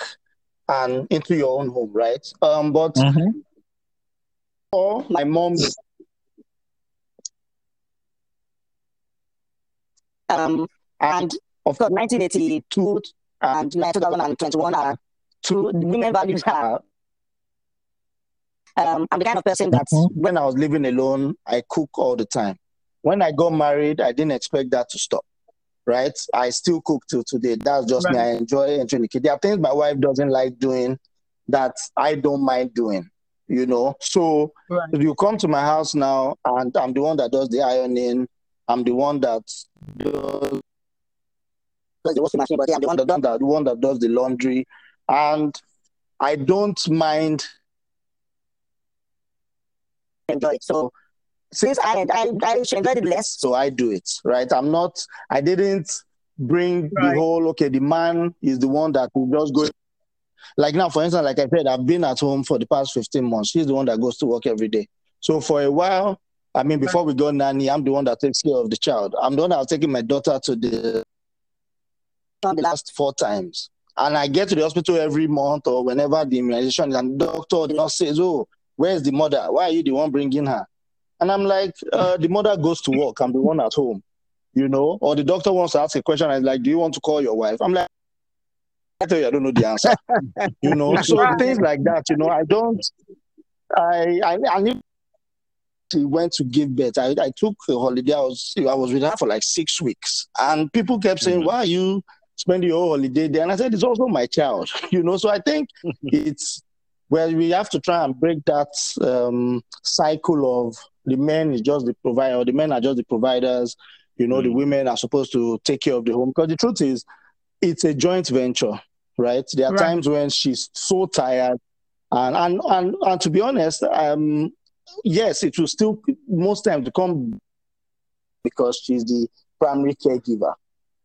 and into your own home, right? Um, but for my mom, um, and of course, 1982 and 2021 are two women values are. Um, I'm the kind of person that when I was living alone, I cook all the time. When I got married, I didn't expect that to stop. Right? I still cook till today. That's just me. I enjoy entering the kitchen. There are things my wife doesn't like doing that I don't mind doing. You know, so Right. you come to my house now, and I'm the one that does the ironing. I'm the one that does does the washing machine, but I'm the one the, the the one that does the laundry, and I don't mind. that enjoy it. So since I I, I should enjoy it less, so I do it, right? I'm not, I didn't bring Right. the whole, okay, the man is the one that will just go. Like now, for instance, like I said, I've been at home for the past 15 months. She's the one that goes to work every day. So for a while, I mean, before we got nanny, I'm the one that takes care of the child. I'm the one that was taking my daughter to the the last last four times. And I get to the hospital every month or whenever the immunization, and the doctor, or the nurse says, Oh, where's the mother? Why are you the one bringing her? And I'm like, uh, The mother goes to work. I'm the one at home, you know? Or the doctor wants to ask a question. I'm like, Do you want to call your wife? I'm like, I tell you, I don't know the answer, you know? So Right. things like that, you know, I don't, I, I, I need she went to give birth. I, I took a holiday. I was I was with her for like six weeks, and people kept saying, Mhm. "Why are you spending your holiday there?" And I said, "It's also my child, you know." So I think it's well, we have to try and break that um, cycle of the men is just the provider, or the men are just the providers. You know, the Mm. women are supposed to take care of the home. Because the truth is, it's a joint venture, right? There are Right. times when she's so tired, and and and, and to be honest, um, yes, it will still most times become because she's the primary caregiver.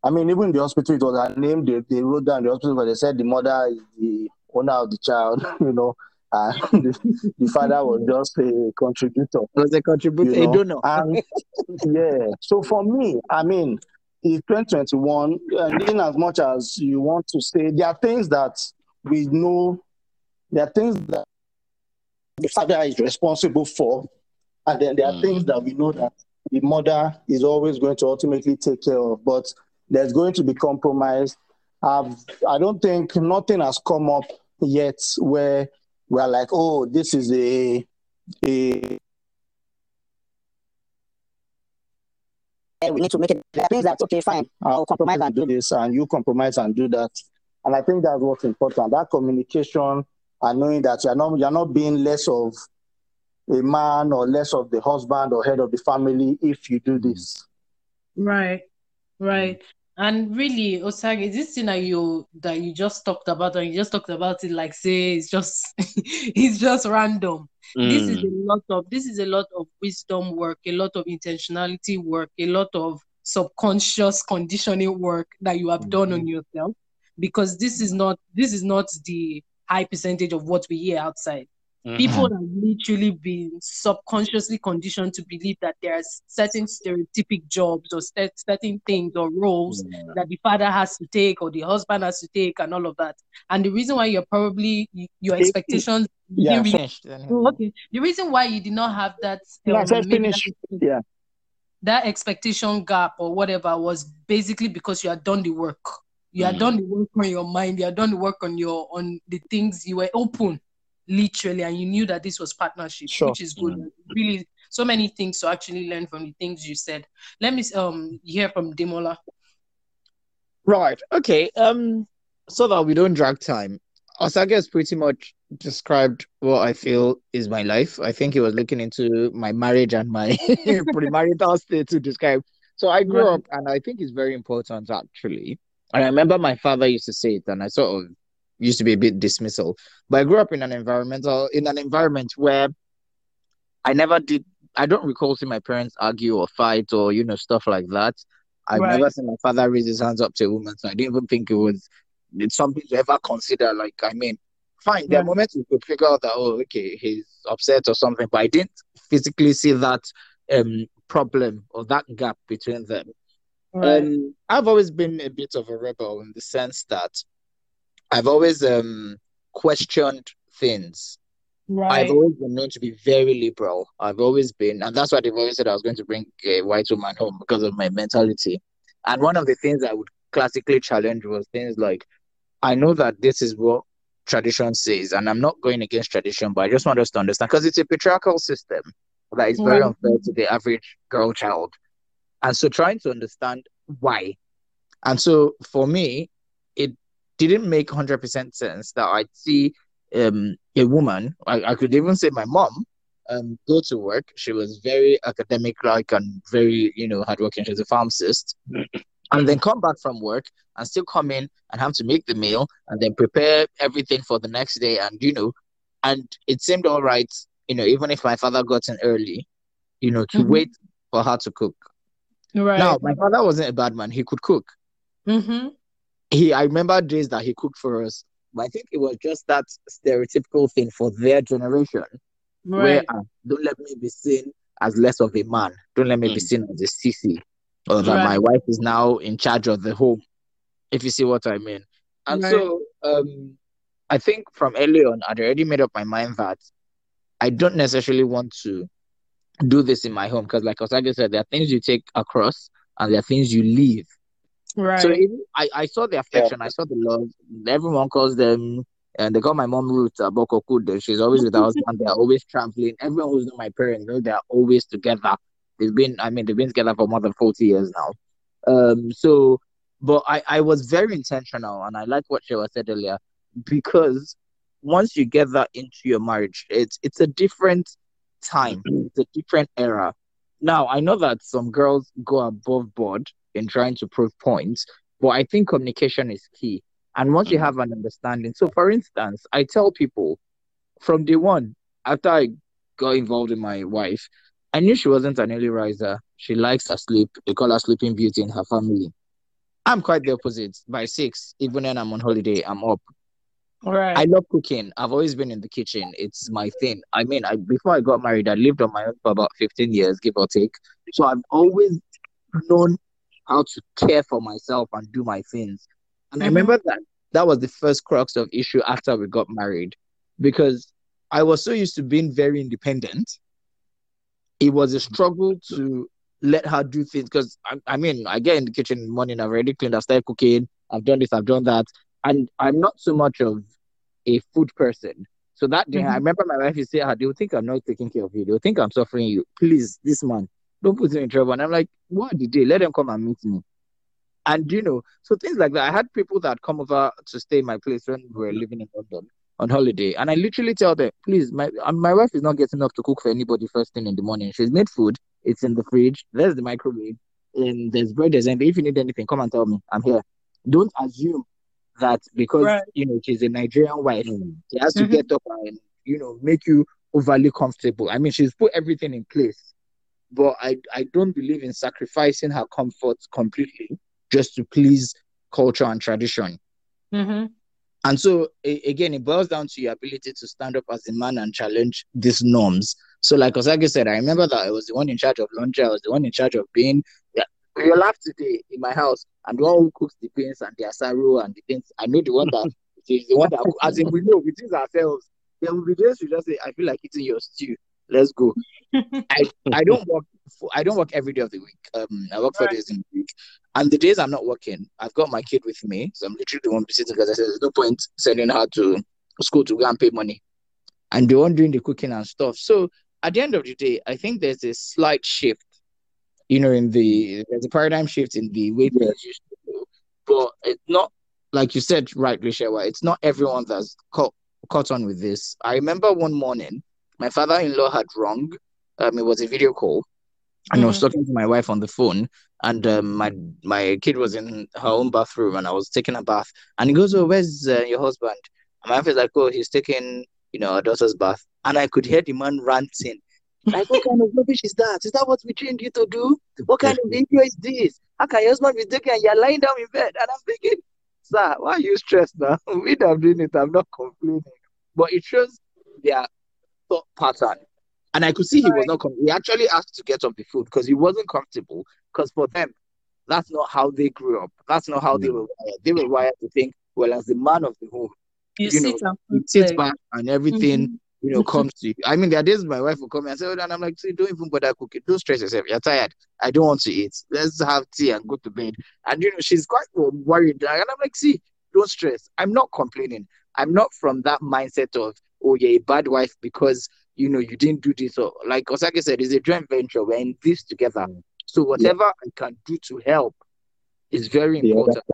I mean, even the hospital, it was her name. They, they wrote down the hospital, but they said the mother is the owner of the child, you know, and the, the father was just a contributor. Was a contributor, You a donor. And yeah, so for me, I mean, in 2021, and in as much as you want to say, there are things that we know, there are things that the father is responsible for, and then there are Mm. things that we know that the mother is always going to ultimately take care of, but there's going to be compromise. I've, I don't think nothing has come up yet where we're like, oh, this is a a eh, we need to make it. There are things that okay, fine, I'll compromise and do this and you compromise and do that. And I think that's what's important. That communication and knowing that you're not you're not being less of a man or less of the husband or head of the family if you do this. Right, right. And really, Osagie, this thing that you that you just talked about, and you just talked about it like say it's just it's just random. This is a Mm. lot of this is a lot of wisdom work, a lot of intentionality work, a lot of subconscious conditioning work that you have done on yourself. Because this is not this is not the high percentage of what we hear outside. Mhm. People have literally been subconsciously conditioned to believe that there are certain stereotypic jobs or cer- certain things or roles that the father has to take or the husband has to take and all of that. And the reason why you're probably your expectations Yeah, really finished. Oh, okay. The reason why you did not have that um, that, Yeah. that expectation gap or whatever was basically because you had done the work. You had Mm. done the work on your mind. You had done the work on your on the things you were open, literally, and you knew that this was partnership, Sure. which is good. Really, so many things to actually learn from the things you said. Let me um hear from Demola. Right. Okay. Um. So that we don't drag time, Osagie has pretty much described what I feel is my life. I think he was looking into my marriage and my premarital state to describe. So I grew Right. up, and I think it's very important actually. And I remember my father used to say it, and I sort of used to be a bit dismissal. But I grew up in an environmental in an environment where I never did. I don't recall seeing my parents argue or fight or you know stuff like that. I've Right. never seen my father raise his hands up to a woman, so I didn't even think it was it's something to ever consider. Like, I mean, fine, there are Right. moments you could figure out that oh, okay, he's upset or something, but I didn't physically see that um problem or that gap between them. Um, I've always been a bit of a rebel in the sense that I've always um questioned things. right. I've always been known to be very liberal. I've always been, and that's why they've always said I was going to bring a white woman home because of my mentality. And one of the things I would classically challenge was things like, I know that this is what tradition says, and I'm not going against tradition, but I just want us to understand because it's a patriarchal system that is very unfair to the average girl child. And so trying to understand why. And so for me, it didn't make 100% sense that I'd see um, a woman, I, I could even say my mom, um, go to work. She was very academic like and very, you know, hardworking. She's a pharmacist. and then come back from work and still come in and have to make the meal and then prepare everything for the next day. And, you know, and it seemed all right, you know, even if my father got in early, you know, to Mhm. wait for her to cook. Right. Now, my father wasn't a bad man. He could cook. mm-hmm. He, I remember days that he cooked for us, but I think it was just that stereotypical thing for their generation where Right. uh, don't let me be seen as less of a man. Don't let me be Mm. seen as a sissy, or that Right. my wife is now in charge of the home. If you see what I mean. And Right. so, um, I think from early on, I'd already made up my mind that I don't necessarily want to do this in my home because, like Osagie said, there are things you take across and there are things you leave. Right. So even, I, I saw the affection, I saw the love. Everyone calls them, and they call my mom Ruth Abokokude. She's always with her husband. They're always traveling. Everyone who's known my parents knows they're always together. They've been, I mean, they've been together for more than 40 years now. Um, so, but I, I was very intentional, and I like what Shewa said earlier, because once you get that into your marriage, it's it's a different time, it's a different era. Now, I know that some girls go above board in trying to prove points, but I think communication is key. And once you mm. have an understanding, so for instance, I tell people from day one, after I got involved in my wife, I knew she wasn't an early riser. She likes her sleep. They call her sleeping beauty in her family. I'm quite the opposite. By six, even when I'm on holiday, I'm up. right. I love cooking. I've always been in the kitchen. It's my thing. I mean, I before I got married, I lived on my own for about 15 years, give or take. So I've always known how to care for myself and do my things. And I Mhm. remember that that was the first crux of issue after we got married, because I was so used to being very independent. It was a struggle to let her do things because I, I mean, I get in the kitchen in the morning, I've already cleaned, I've started cooking, I've done this, I've done that, and I'm not so much of a food person. So that day, Mhm. I remember my wife used to say, ah, they'll think I'm not taking care of you. They'll think I'm suffering you. Please, this man, don't put him in trouble. And I'm like, what did they? Let them come and meet me. And you know, so things like that. I had people that come over to stay in my place when we were living in London on holiday, and I literally tell them, please, my and my wife is not getting up to cook for anybody first thing in the morning. She's made food. It's in the fridge. There's the microwave, and there's bread. There's anything. If you need anything, come and tell me. I'm here. Don't assume that because Right. you know she's a Nigerian wife, she has to Mhm. get up and you know make you overly comfortable. I mean, she's put everything in place, but I I don't believe in sacrificing her comfort completely just to please culture and tradition. Mm-hmm. And so a- again, it boils down to your ability to stand up as a man and challenge these norms. So, like Osagie said, I remember that I was the one in charge of laundry. I was the one in charge of being. Yeah, you laugh today in my house. I'm the one who cooks the beans and the asaro and the things. I know the one that is the one that, as in we know, we tease ourselves. There will be days we just say, "I feel like eating your stew. Let's go." I I don't work. For, I don't work every day of the week. Um, I work four Right. days in the week, and the days I'm not working, I've got my kid with me, so I'm literally the one sitting because I said there's no point sending her to school to go and pay money, and the one doing the cooking and stuff. So at the end of the day, I think there's a slight shift, you know, in the there's a paradigm shift in the way things used to go, but it's not like you said rightly, Shewa. It's not everyone that's caught caught on with this. I remember one morning, my father-in-law had rung. Um, it was a video call, and I was Mhm. talking to my wife on the phone, and um, my my kid was in her own bathroom, and I was taking a bath, and he goes, "Oh, where's uh, your husband?" And my wife is like, "Oh, he's taking, you know, our daughter's bath," and I could hear the man ranting. Like, what kind of rubbish is that? Is that what we trained you to do? What kind of video is this? How can your husband be taking and you're lying down in bed? And I'm thinking, sir, why are you stressed now? we have doing it. I'm not complaining. But it shows their thought pattern. And I could see he was not com- he actually asked to get off the food because he wasn't comfortable. Because for them, that's not how they grew up. That's not how they were wired. They were wired to think, well, as the man of the home, You, you sit know, and you sit back and everything Mhm. you know, comes to you. I mean, there are days my wife will come and say, oh, and I'm like, see, don't even bother cooking. Don't stress yourself. You're tired. I don't want to eat. Let's have tea and go to bed. And, you know, she's quite worried. And I'm like, see, don't stress. I'm not complaining. I'm not from that mindset of, oh, you're a bad wife because, you know, you didn't do this. Or, like Osagie said, it's a joint venture. We're in this together. So, whatever I can do to help is very Yeah. important.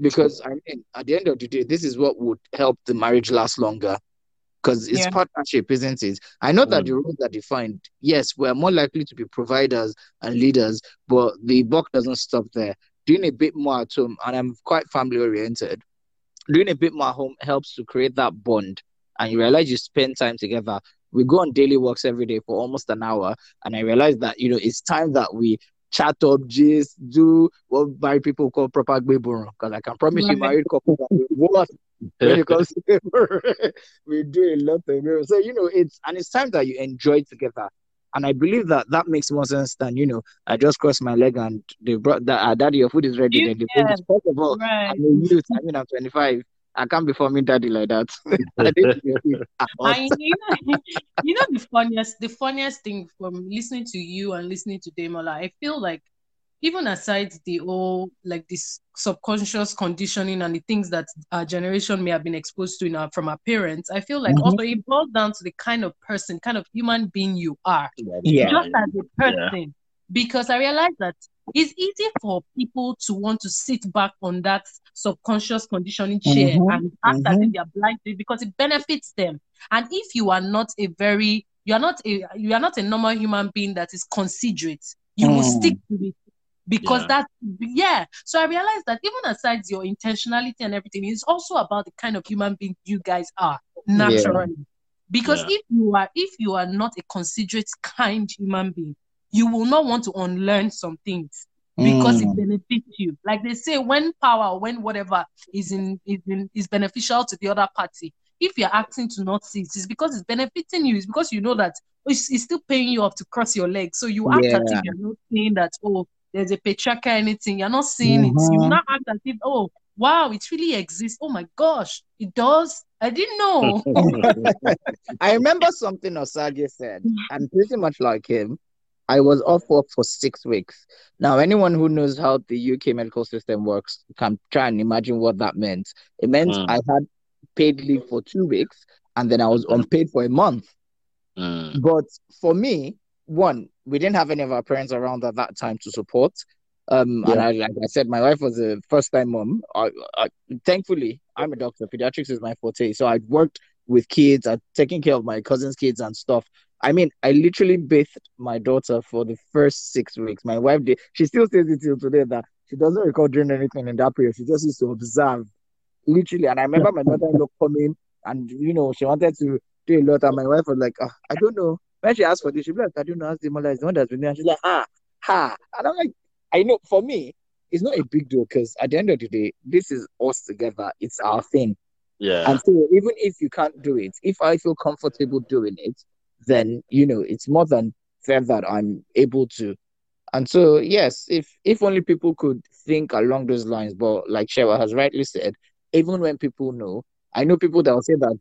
Because, I mean, at the end of the day, this is what would help the marriage last longer because it's Yeah. partnership, isn't it? I know that Mm. the roles are defined. Yes, we're more likely to be providers and leaders, but the buck doesn't stop there. Doing a bit more at home, and I'm quite family oriented. Doing a bit more at home helps to create that bond, and you realize you spend time together. We go on daily walks every day for almost an hour, and I realize that you know it's time that we chat up, just do what married people call proper gbeboro. Because I can promise you, married couples are the when it comes to we do a lot of mirror. So you know, it's and it's time that you enjoy together. And I believe that that makes more sense than you know. I just crossed my leg and they brought that. Uh, daddy, your food is ready. You Then they bring it. First of all, Right. I'm a youth. I mean, I'm 25. I can't be forming daddy like that. I didn't do it. I you know, you know the funniest the funniest thing from listening to you and listening to Demola, I feel like even aside the whole like this subconscious conditioning and the things that our generation may have been exposed to in our, from our parents, I feel like Mhm. also it boils down to the kind of person, kind of human being you are, Yeah. just as a person. Because I realize that it's easy for people to want to sit back on that subconscious conditioning chair Mhm, and act as mhm. if they're blind to it because it benefits them. And if you are not a very you are not a you are not a normal human being that is considerate, you will Mm. stick to it because Yeah. that yeah. So I realized that even aside your intentionality and everything, it's also about the kind of human being you guys are naturally. Because Yeah. if you are if you are not a considerate, kind human being, you will not want to unlearn some things because it Mm. benefits you. Like they say, when power, when whatever is in is in is beneficial to the other party. If you're acting to not see it, it's because it's benefiting you. It's because you know that it's, it's still paying you off to cross your leg. So you act as if you're not seeing that. Oh, there's a patriarchal anything. You're not seeing it. You Mhm. not act as if oh wow, it really exists. Oh my gosh, it does. I didn't know. I remember something Osagie said, and pretty much like him, I was off work for six weeks. Now, anyone who knows how the UK medical system works can try and imagine what that meant. It meant Mm. I had paid leave for two weeks, and then I was Mhm. unpaid for a month. Mm. But for me, one, we didn't have any of our parents around at that time to support. Um, and I, like I said, my wife was a first-time mom. I, I, thankfully, I'm a doctor. Pediatrics is my forte, so I'd worked with kids, I'd taken care of my cousins' kids and stuff. I mean, I literally bathed my daughter for the first six weeks. My wife did. She still says it till today that she doesn't recall doing anything in that period. She just used to observe, literally. And I remember my mother-in-law coming, and you know, she wanted to do a lot, and my wife was like, oh, "I don't know." When she asked for this, she'd be like, "I don't know." Ask the mother, is the one that's been there. And she's like, "Ah, ha," and I'm like, "I know." For me, it's not a big deal because at the end of the day, this is us together. It's our thing. Yeah. And so even if you can't do it, if I feel comfortable doing it, then you know it's more than fair that I'm able to. And so yes, if if only people could think along those lines, but like Shewa has rightly said, even when people know, I know people that will say that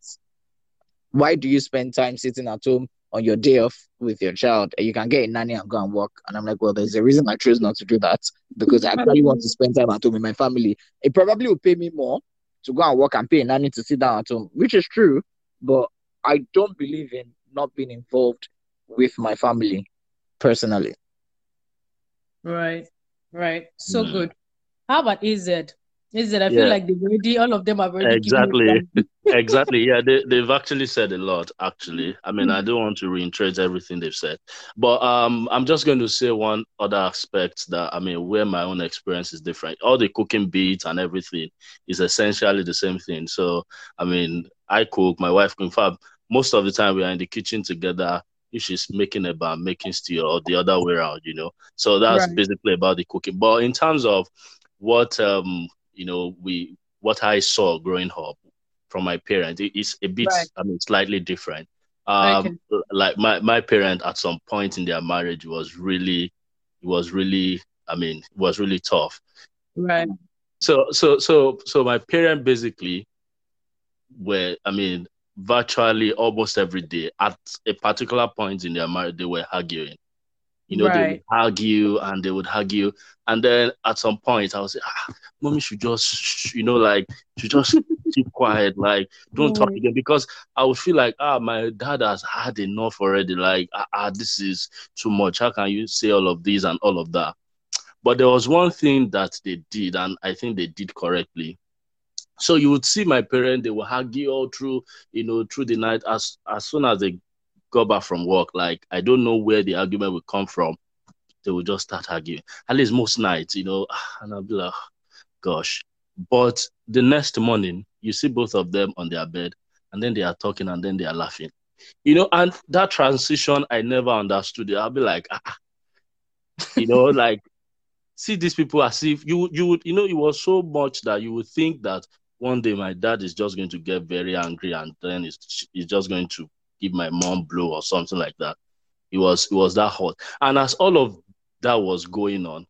why do you spend time sitting at home on your day off with your child you can get a nanny and go and work? And I'm like, well, there's a reason I chose not to do that because I actually want to spend time at home with my family. It probably will pay me more to go and work and pay a nanny to sit down at home, which is true, but I don't believe in not been involved with my family personally. Right, right. So Mm. good. How about EZ? EZ, I Yeah. feel like they've already, all of them have already Exactly. you exactly. Yeah, they, they've actually said a lot, actually. I mean, I don't want to reiterate everything they've said, but um, I'm just going to say one other aspect that, I mean, where my own experience is different. All the cooking beats and everything is essentially the same thing. So, I mean, I cook, my wife cooks. In fact, most of the time we are in the kitchen together. If she's making a bar, making stew, or the other way around, you know. So that's Right. basically about the cooking. But in terms of what um, you know, we what I saw growing up from my parents, it, it's a bit, Right. I mean, slightly different. Um, Okay. like my my parent at some point in their marriage was really, it was really, I mean, it was really tough. Right. So so so so my parent basically were, I mean, virtually almost every day at a particular point in their marriage they were arguing. You know, they would argue and they would argue, and then at some point I was say, ah, mommy should just, you know, like should just keep quiet, like don't talk Mm. again, because I would feel like ah, my dad has had enough already. Like ah, ah, this is too much. How can you say all of this and all of that? But there was one thing that they did, and I think they did correctly. So you would see my parents, they will argue all through, you know, through the night. As as soon as they go back from work, like I don't know where the argument will come from. They will just start arguing. At least most nights, you know, and I'll be like, gosh. But the next morning, you see both of them on their bed, and then they are talking, and then they are laughing. You know, and that transition I never understood. it. I'll be like, ah, ah. you know, like see these people as if you you would you know it was so much that you would think that one day my dad is just going to get very angry and then he's, he's just going to give my mom blow or something like that. It was it was that hot. And as all of that was going on,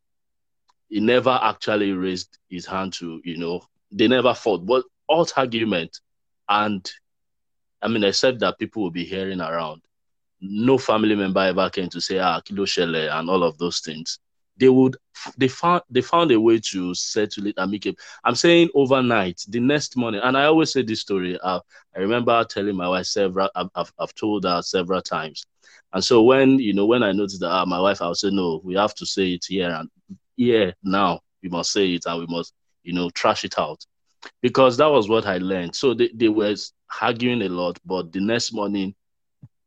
he never actually raised his hand to, you know, they never fought. But alt argument and I mean, except that people will be hearing around. No family member ever came to say, ah, kilo shele and all of those things they would they found they found a way to settle it amicably. I'm saying overnight, the next morning, and I always say this story. Uh, I remember telling my wife several. I've, I've, told her several times, and so when you know when I noticed that uh, my wife, I'll say no, we have to say it here and here now. We must say it and we must you know trash it out because that was what I learned. So they, they were arguing a lot, but the next morning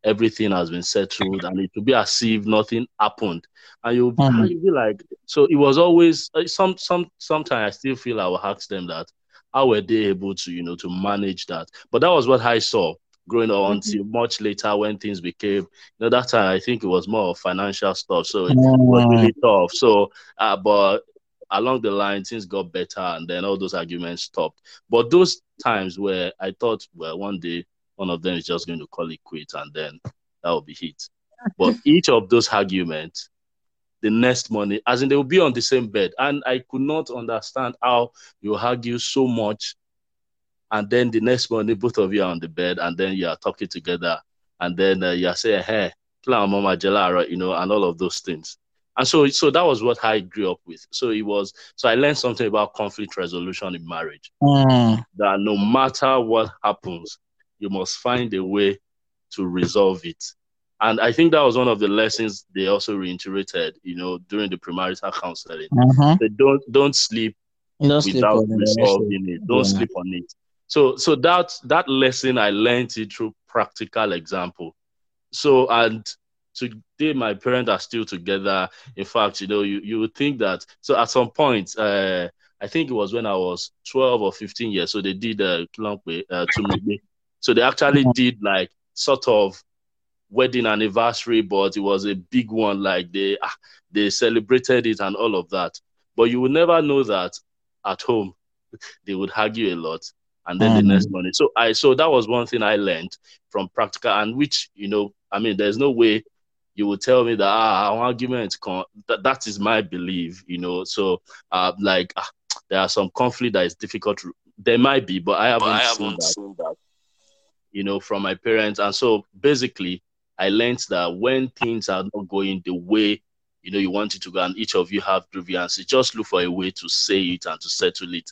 everything has been settled and it will be as if nothing happened. And you'll, Mhm. you'll be like so it was always uh, some some sometimes i still feel i will ask them that how were they able to you know to manage that? But that was what i saw growing up Mhm. until much later when things became you know that time i think it was more of financial stuff so it was really tough. So uh, but along the line things got better and then all those arguments stopped. But those times where i thought well one day one of them is just going to call it quits and then that will be it. But each of those arguments, the next morning, as in they will be on the same bed. And I could not understand how you argue so much. And then the next morning, both of you are on the bed and then you are talking together. And then uh, you are saying, hey, mama gelara, you know, and all of those things. And so, so that was what I grew up with. So it was, so I learned something about conflict resolution in marriage Mm. that no matter what happens, you must find a way to resolve it. And I think that was one of the lessons they also reiterated, you know, during the premarital counseling. Mhm. They don't don't sleep sleep without it. resolving it. Don't Yeah. sleep on it. So so that that lesson I learned it through practical example. So and today my parents are still together. In fact, you know, you, you would think that so at some point, uh I think it was when I was 12 or 15 years. So they did uh, Kilongwe, uh Tumigbe. So they actually did like sort of wedding anniversary, but it was a big one. Like they ah, they celebrated it and all of that. But you would never know that at home they would argue a lot. and then mm. the next mm. morning. So I so that was one thing I learned from practical, and which you know, I mean, there's no way you will tell me that ah, argument con- that that is my belief, you know. So uh, like ah, there are some conflict that is difficult. There might be, but I haven't, but I haven't seen, that, seen that, you know, from my parents. And so basically, I learned that when things are not going the way you know you want it to go, and each of you have grievances, just look for a way to say it and to settle it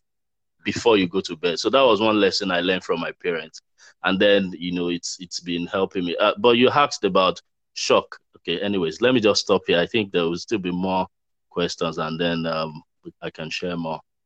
before you go to bed. So that was one lesson I learned from my parents, and then you know it's it's been helping me. Uh, but you asked about shock. Okay, anyways, let me just stop here. I think there will still be more questions, and then um, I can share more.